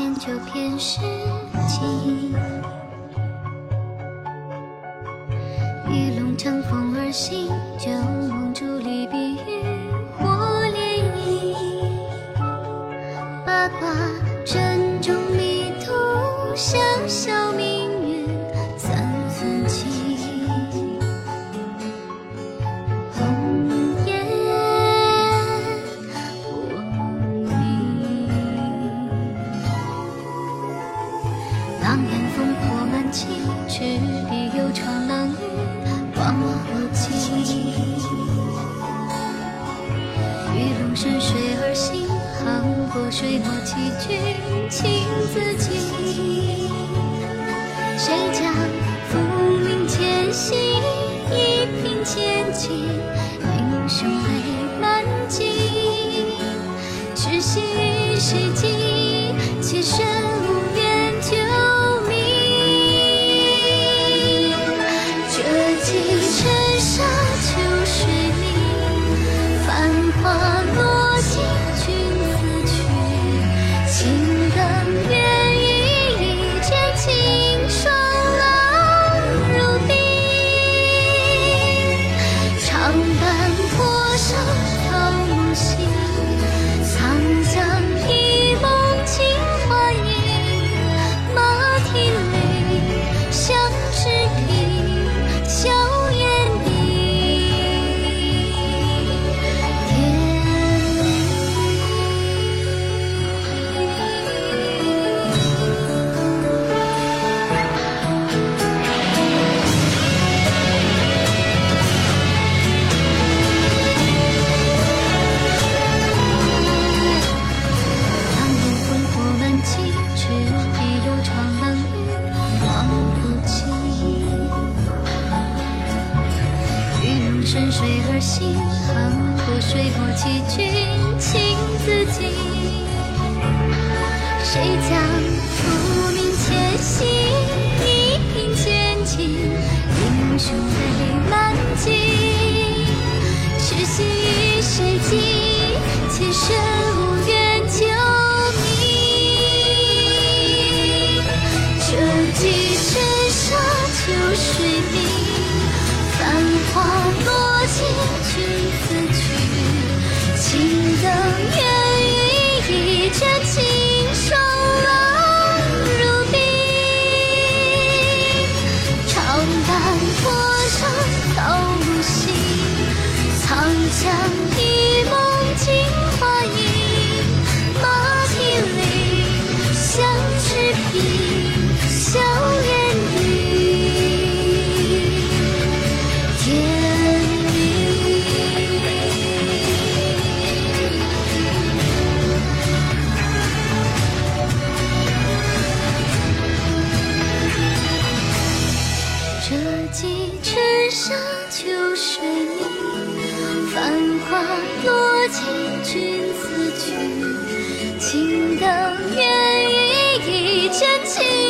千秋片是情，玉龙乘风而行，旧梦逐离，碧玉火涟漪，八卦阵中迷途，小小迷。狼烟烽火满旗，赤壁有长浪语，望我尽。鱼龙顺水而行，航过水墨棋局，情自禁。谁将浮名前行，顺水而行，航过水墨棋局，情自禁。谁将浮名前行，一并千金，英雄泪满襟。痴心与谁寄？妾身无缘救命。这几尘沙秋水明，繁华结局几尘沙，秋水迷，繁花落尽，君辞去，青灯怨意，一剪情。